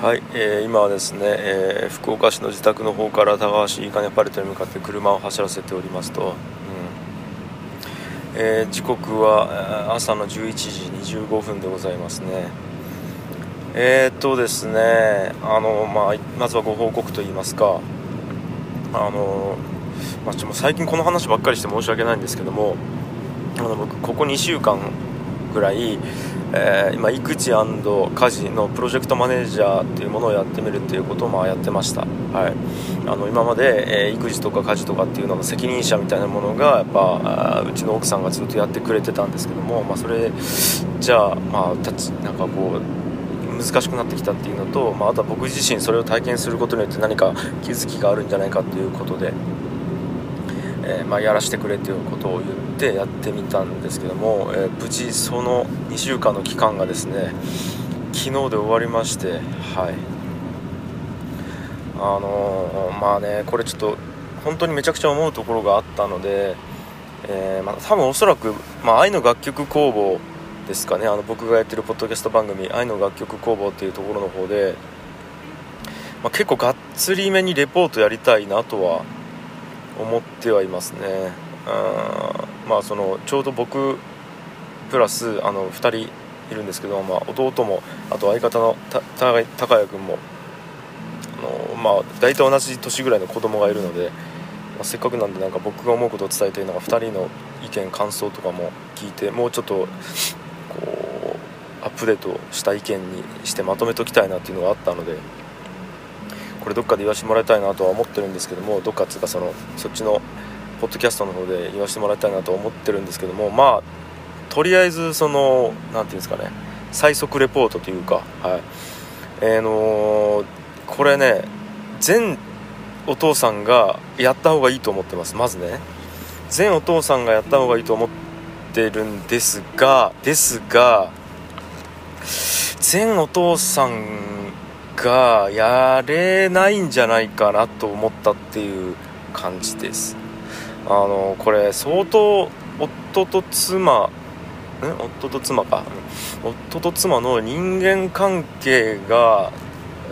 はい、えー今はですね、えー福岡市の自宅の方から高橋いかねパレットに向かって車を走らせておりますと、うん。えー時刻は朝の11時25分でございますね。え、っとですねあの、まあ、まずはご報告といいますか。あの、まあ、ちょ最近この話ばっかりして申し訳ないんですけどもあの僕ここ2週間ぐらい、えー今育児家事のプロジェクトマネージャーっていうものをやってみるっていうことをまあやってました、はい、あの今まで、えー育児とか家事とかっていうのの責任者みたいなものがやっぱうちの奥さんがずっとやってくれてたんですけども、まあ、それじゃあまあたちなんかこう難しくなってきたっていうのと、まあ、あとは僕自身それを体験することによって何か気づきがあるんじゃないかっていうことで、えーまあ、やらせてくれっていうことを言ってやってみたんですけども、えー無事その2週間の期間がですね昨日で終わりましてはい。あのーまあねこれちょっと本当にめちゃくちゃ思うところがあったので、えーまあ、多分おそらく、まあ、愛の楽曲工房ですかね。あの僕がやってるポッドキャスト番組「愛の楽曲工房」っていうところの方で、まあ、結構がっつりめにレポートやりたいなとは思ってはいますね。うんまあそのちょうど僕プラスあの2人いるんですけど、まあ、弟もあと相方のたた高谷君もあのまあ大体同じ年ぐらいの子供がいるので、まあ、せっかくなんでなんか僕が思うことを伝えてなんか2人の意見感想とかも聞いてもうちょっとこうアップデートした意見にしてまとめときたいなっていうのがあったのでこれどっかで言わせてもらいたいなとは思ってるんですけどもどっかっていうかそのそっちのポッドキャストの方で言わせてもらいたいなと思ってるんですけどもまあとりあえずその何ていうんですかね最速レポートというかはい。えーのーこれね全お父さんがやった方がいいと思ってます。まずね。全お父さんがやった方がいいと思ってるんですがですが全お父さんがやれないんじゃないかなと思ったっていう感じです。あのこれ相当夫と妻ん夫と妻か。夫と妻の人間関係が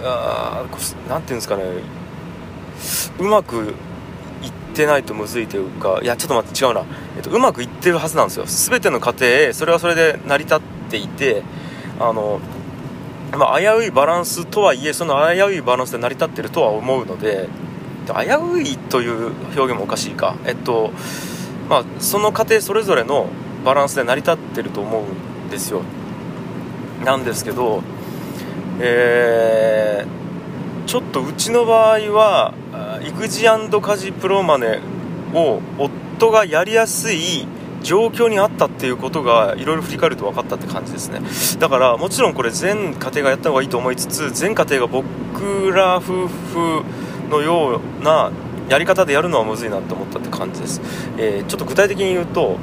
あーこうなんていうんですかね。うまくいってないとむずいというかいやちょっと待って違うな、えっと、うまくいってるはずなんですよ。全ての家庭それはそれで成り立っていてあのまあ、危ういバランスとはいえその危ういバランスで成り立ってるとは思うので危ういという表現もおかしいか。えっとまあその家庭それぞれのバランスで成り立ってると思うんですよ。なんですけどえーちょっとうちの場合は育児家事プロマネを夫がやりやすい状況にあったっていうことがいろいろ振り返ると分かったって感じですね。だからもちろんこれ全家庭がやった方がいいと思いつつ全家庭が僕ら夫婦のようなやり方でやるのはむずいなって思ったって感じです、えーちょっと具体的に言うと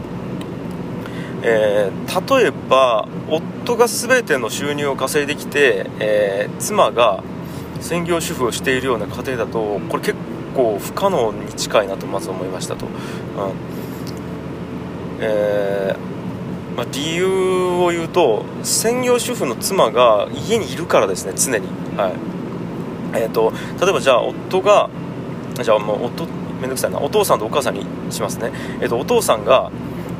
えー例えば夫が全ての収入を稼いできて、えー妻が専業主婦をしているような家庭だとこれ結構不可能に近いなとまず思いましたと、うん。えーまあ、理由を言うと専業主婦の妻が家にいるからですね常に、はい。えー、と例えばじゃあ夫がじゃあもう夫めんどくさいな。お父さんとお母さんにしますね、えー、とお父さんが、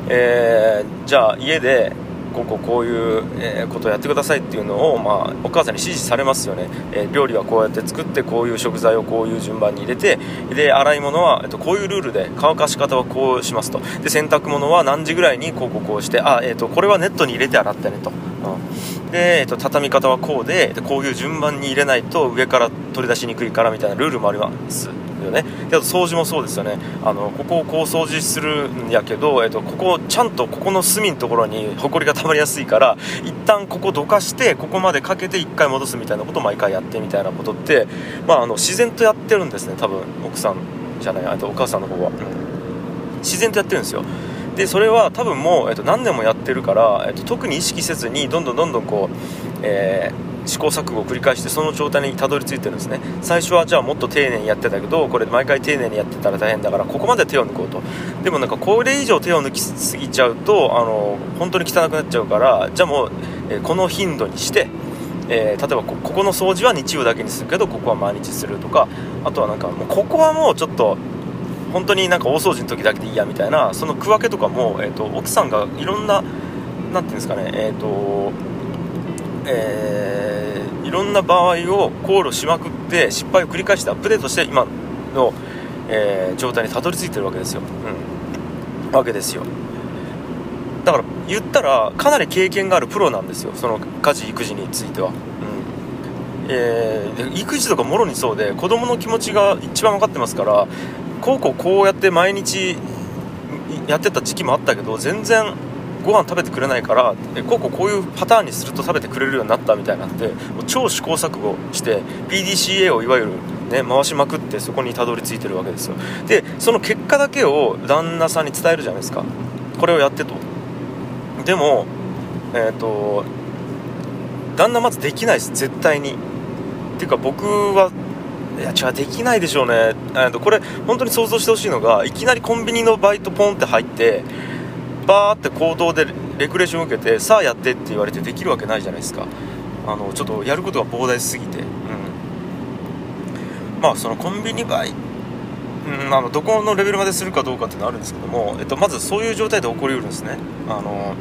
えーじゃあ家でこうこうこういう、えことをやってくださいっていうのを、まあ、お母さんに指示されますよね、え料理はこうやって作ってこういう食材をこういう順番に入れてで洗い物は、えっとこういうルールで乾かし方はこうしますと。で洗濯物は何時ぐらいにこうこうこうしてあ、えー、とこれはネットに入れて洗ってねと、うん。で、えー、と畳み方はこうででこういう順番に入れないと上から取り出しにくいからみたいなルールもあります。よね。あと掃除もそうですよね。あのここをこう掃除するんやけど、えっとここちゃんとここの隅のところにほこりがたまりやすいから一旦ここどかしてここまでかけて1回戻すみたいなことを毎回やってみたいなことって、まあ、あの自然とやってるんですね。多分奥さんじゃないあとお母さんの方は、うん。自然とやってるんですよ。でそれは多分もう、えっと、何年もやってるから、えっと、特に意識せずにどんどんどんどんこう、えー試行錯誤を繰り返してその状態にたどり着いてるんですね。最初はじゃあもっと丁寧にやってたけどこれ毎回丁寧にやってたら大変だからここまで手を抜こうと。でもなんかこれ以上手を抜きすぎちゃうとあの本当に汚くなっちゃうからじゃあもう、えこの頻度にしてえー、例えばここの掃除は日曜だけにするけどここは毎日するとかあとはなんかもうここはもうちょっと本当になんか大掃除の時だけでいいやみたいなその区分けとかも、えーと、奥さんがいろんな何て言うんですかねえっ、ー、とえー、いろんな場合を考慮しまくって失敗を繰り返してアップデートして今の、えー、状態にたどり着いてるわけですよ、うん、わけですよ。だから言ったらかなり経験があるプロなんですよ。その家事育児については、うん。えー、育児とかもろにそうで子供の気持ちが一番分かってますからこうこうこうやって毎日やってた時期もあったけど全然ご飯食べてくれないからこうこうこういうパターンにすると食べてくれるようになったみたいなんで超試行錯誤して PDCA をいわゆるね、回しまくってそこにたどり着いてるわけですよ。でその結果だけを旦那さんに伝えるじゃないですか。これをやってと。でもえっ、ー、と旦那まずできないです。絶対に。っていうか僕はいや違うできないでしょうね、えー、とこれ本当に想像してほしいのがいきなりコンビニのバイトポンって入ってバーって行動でレクレーションを受けてさあやってって言われてできるわけないじゃないですか。あのちょっとやることが膨大すぎて、うん、まあそのコンビニバイうん、あのどこのレベルまでするかどうかっていうのはあるんですけども、えっと、まずそういう状態で起こりうるんですね。あの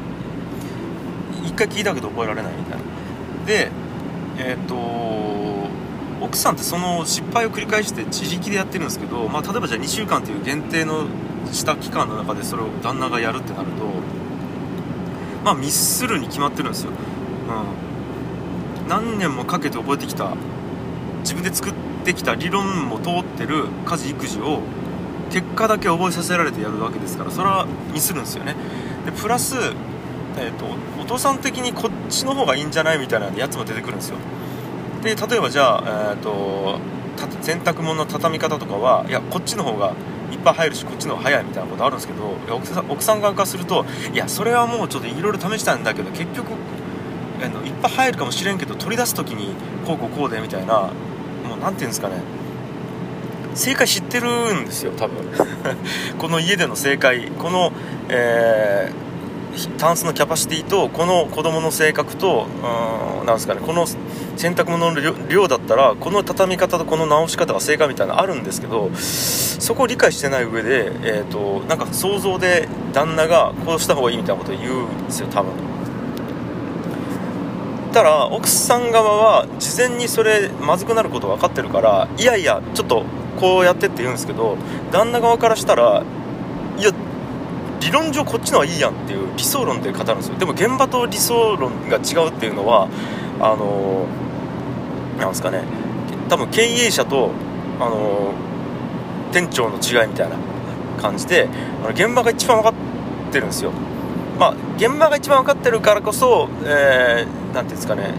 一回聞いたけど覚えられないみたいな。でえっと奥さんってその失敗を繰り返して自力でやってるんですけど、まあ、例えばじゃあ2週間という限定のした期間の中でそれを旦那がやるってなるとまあミスするに決まってるんですよ、うん、何年もかけて覚えてきた自分で作ってきた理論も通ってる家事育児を結果だけ覚えさせられてやるわけですからそれはミスるんですよね。でプラス、えーと、お父さん的にこっちの方がいいんじゃないみたいなやつも出てくるんですよ。で例えばじゃあ、えーと、洗濯物の畳み方とかはいやこっちの方がいっぱい入るしこっちの方が早いみたいなことあるんですけど奥さん奥さん側からするといやそれはもうちょっといろいろ試したんだけど結局あのいっぱい入るかもしれんけど取り出す時にこうこうこうでみたいなもう何て言うんですかね。正解知ってるんですよ多分。この家での正解この、えータンスのキャパシティとこの子供の性格とうんなんすかねこの洗濯物の量だったらこの畳み方とこの直し方が正解みたいなのあるんですけどそこを理解してない上で、えーと、なんか想像で旦那がこうした方がいいみたいなことを言うんですよ多分。たら奥さん側は事前にそれまずくなること分かってるからいやいやちょっとこうやってって言うんですけど旦那側からしたらいや理論上こっちの方がいいやんっていう理想論で語るんですよ。でも現場と理想論が違うっていうのはあのなんですかね。多分経営者とあの店長の違いみたいな感じであの現場が一番分かってるんですよ。まあ現場が一番分かってるからこそ何、えー、て言うんですかね。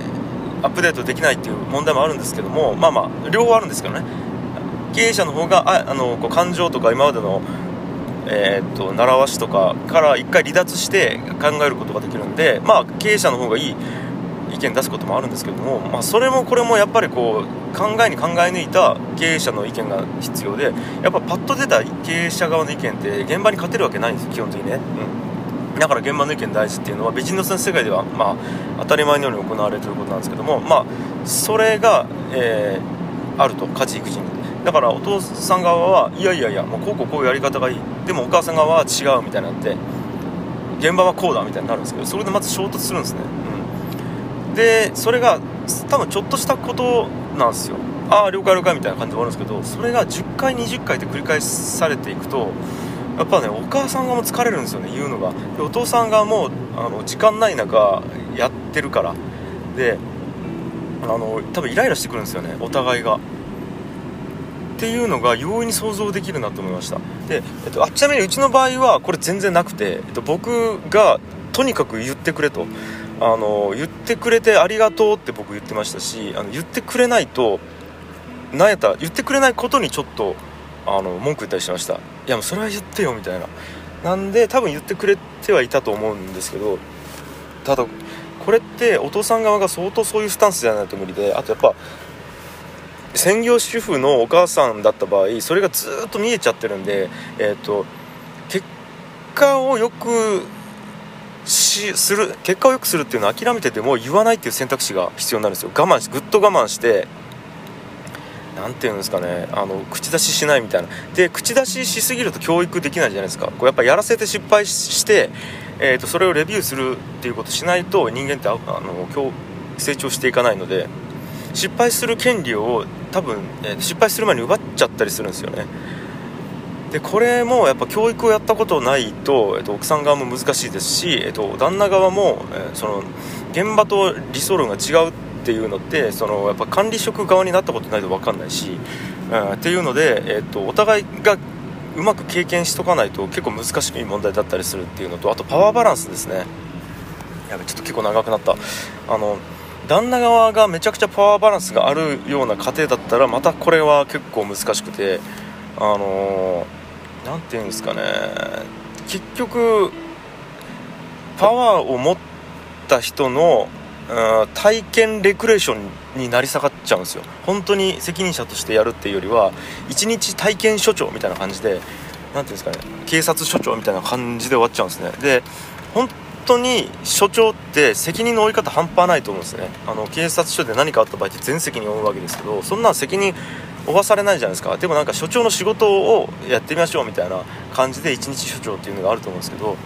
アップデートできないっていう問題もあるんですけどもまあまあ両方あるんですけどね。経営者の方がああのこう感情とか今までのえー、っと習わしとかから一回離脱して考えることができるんでまあ経営者の方がいい意見出すこともあるんですけども、まあ、それもこれもやっぱりこう考えに考え抜いた経営者の意見が必要でやっぱパッと出た経営者側の意見って現場に勝てるわけないんです基本的にね、うん、だから現場の意見大事っていうのはビジネスの世界ではまあ当たり前のように行われていることなんですけどもまあそれが、えー、あると家事育児に。だからお父さん側はいやいやいやもうこうこうこういうやり方がいい。でもお母さん側は違うみたいになって現場はこうだみたいになるんですけどそれでまず衝突するんですね、うん、でそれが多分ちょっとしたことなんですよ。ああ了解了解みたいな感じで終わるんですけどそれが10回20回って繰り返されていくとやっぱねお母さん側も疲れるんですよね言うのが。でお父さん側もあの時間ない中やってるから。であの多分イライラしてくるんですよねお互いが。っていうのが容易に想像できるなと思いました。で、えっと、あちなみにうちの場合はこれ全然なくて、えっと、僕がとにかく言ってくれと。あの言ってくれてありがとうって僕言ってましたしあの言ってくれないとなんやった言ってくれないことにちょっとあの文句言ったりしました。いやもうそれは言ってよみたいな。なんで多分言ってくれてはいたと思うんですけどただこれってお父さん側が相当そういうスタンスじゃないと無理であとやっぱ専業主婦のお母さんだった場合それがずっと見えちゃってるんで、えーと、結果をよくしする結果を良くするっていうのを諦めてても言わないっていう選択肢が必要になるんですよ。我慢しぐっと我慢して何て言うんですかねあの口出ししないみたいな。で口出ししすぎると教育できないじゃないですか。こうやっぱやらせて失敗して、えーと、それをレビューするっていうことしないと人間ってあの成長していかないので失敗する権利を多分、えー、失敗する前に奪っちゃったりするんですよね。でこれもやっぱ教育をやったことないと、えーと、奥さん側も難しいですし、えーと、旦那側も、え、その現場と理想論が違うっていうのってそのやっぱ管理職側になったことないと分かんないし、うん、っていうので、えーと、お互いがうまく経験しとかないと結構難しい問題だったりするっていうのとあとパワーバランスですね。やべちょっと結構長くなった。あの旦那側がめちゃくちゃパワーバランスがあるような家庭だったらまたこれは結構難しくてあの何、て言うんですかね。結局パワーを持った人の体験レクレーションになり下がっちゃうんですよ。本当に責任者としてやるっていうよりは1日体験所長みたいな感じで何ていうんですかね警察署長みたいな感じで終わっちゃうんですね。で本当に所長って責任の負い方半端ないと思うんですね。あの警察署で何かあった場合って全責任を負うわけですけどそんな責任負わされないじゃないですか。でもなんか所長の仕事をやってみましょうみたいな感じで1日所長っていうのがあると思うんですけど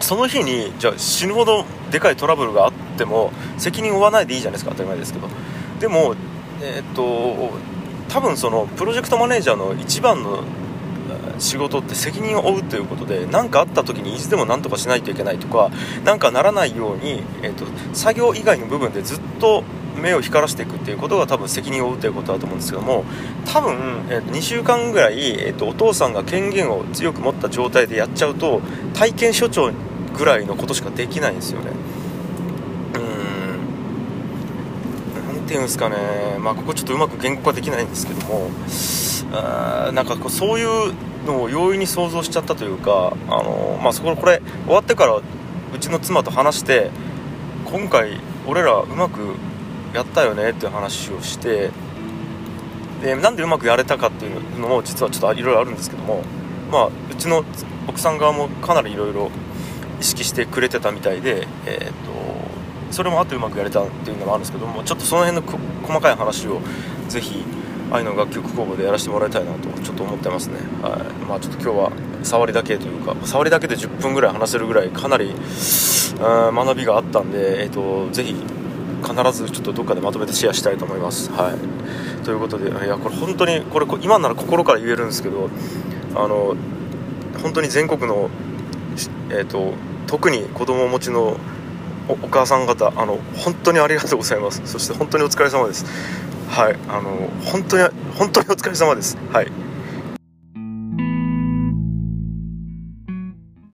その日にじゃあ死ぬほどでかいトラブルがあっても責任を負わないでいいじゃないですか。当たり前ですけど。でもえー、っと多分そのプロジェクトマネージャーの一番の仕事って責任を負うということで何かあった時にいつでも何とかしないといけないとか何かならないように、えーと、作業以外の部分でずっと目を光らせていくっていうことが多分責任を負うということだと思うんですけども多分、えー、と2週間ぐらい、えーとお父さんが権限を強く持った状態でやっちゃうと体験所長ぐらいのことしかできないんですよねうん何て言うんですかね。まあここちょっとうまく言語化できないんですけども。あなんかこうそういうのを容易に想像しちゃったというかあの、まあ、そここれ終わってからうちの妻と話して今回俺らうまくやったよねっていう話をしてでなんでうまくやれたかっていうのも実はちょっといろいろあるんですけどもまあうちの奥さん側もかなりいろいろ意識してくれてたみたいで、えーと、それもあってうまくやれたっていうのもあるんですけどもちょっとその辺の細かい話をぜひ愛の楽曲工房でやらせてもらいたいなとちょっと思ってますね、はい。まあ、ちょっと今日は触りだけというか触りだけで10分ぐらい話せるぐらいかなり学びがあったんで、えーと、ぜひ必ずちょっとどっかでまとめてシェアしたいと思います。はい、ということでいやこれ本当にこれ今なら心から言えるんですけどあの本当に全国の、えーと特に子供を持ちのお母さん方あの本当にありがとうございます。そして本当にお疲れ様です。はいあの本当に本当にお疲れ様です。はい。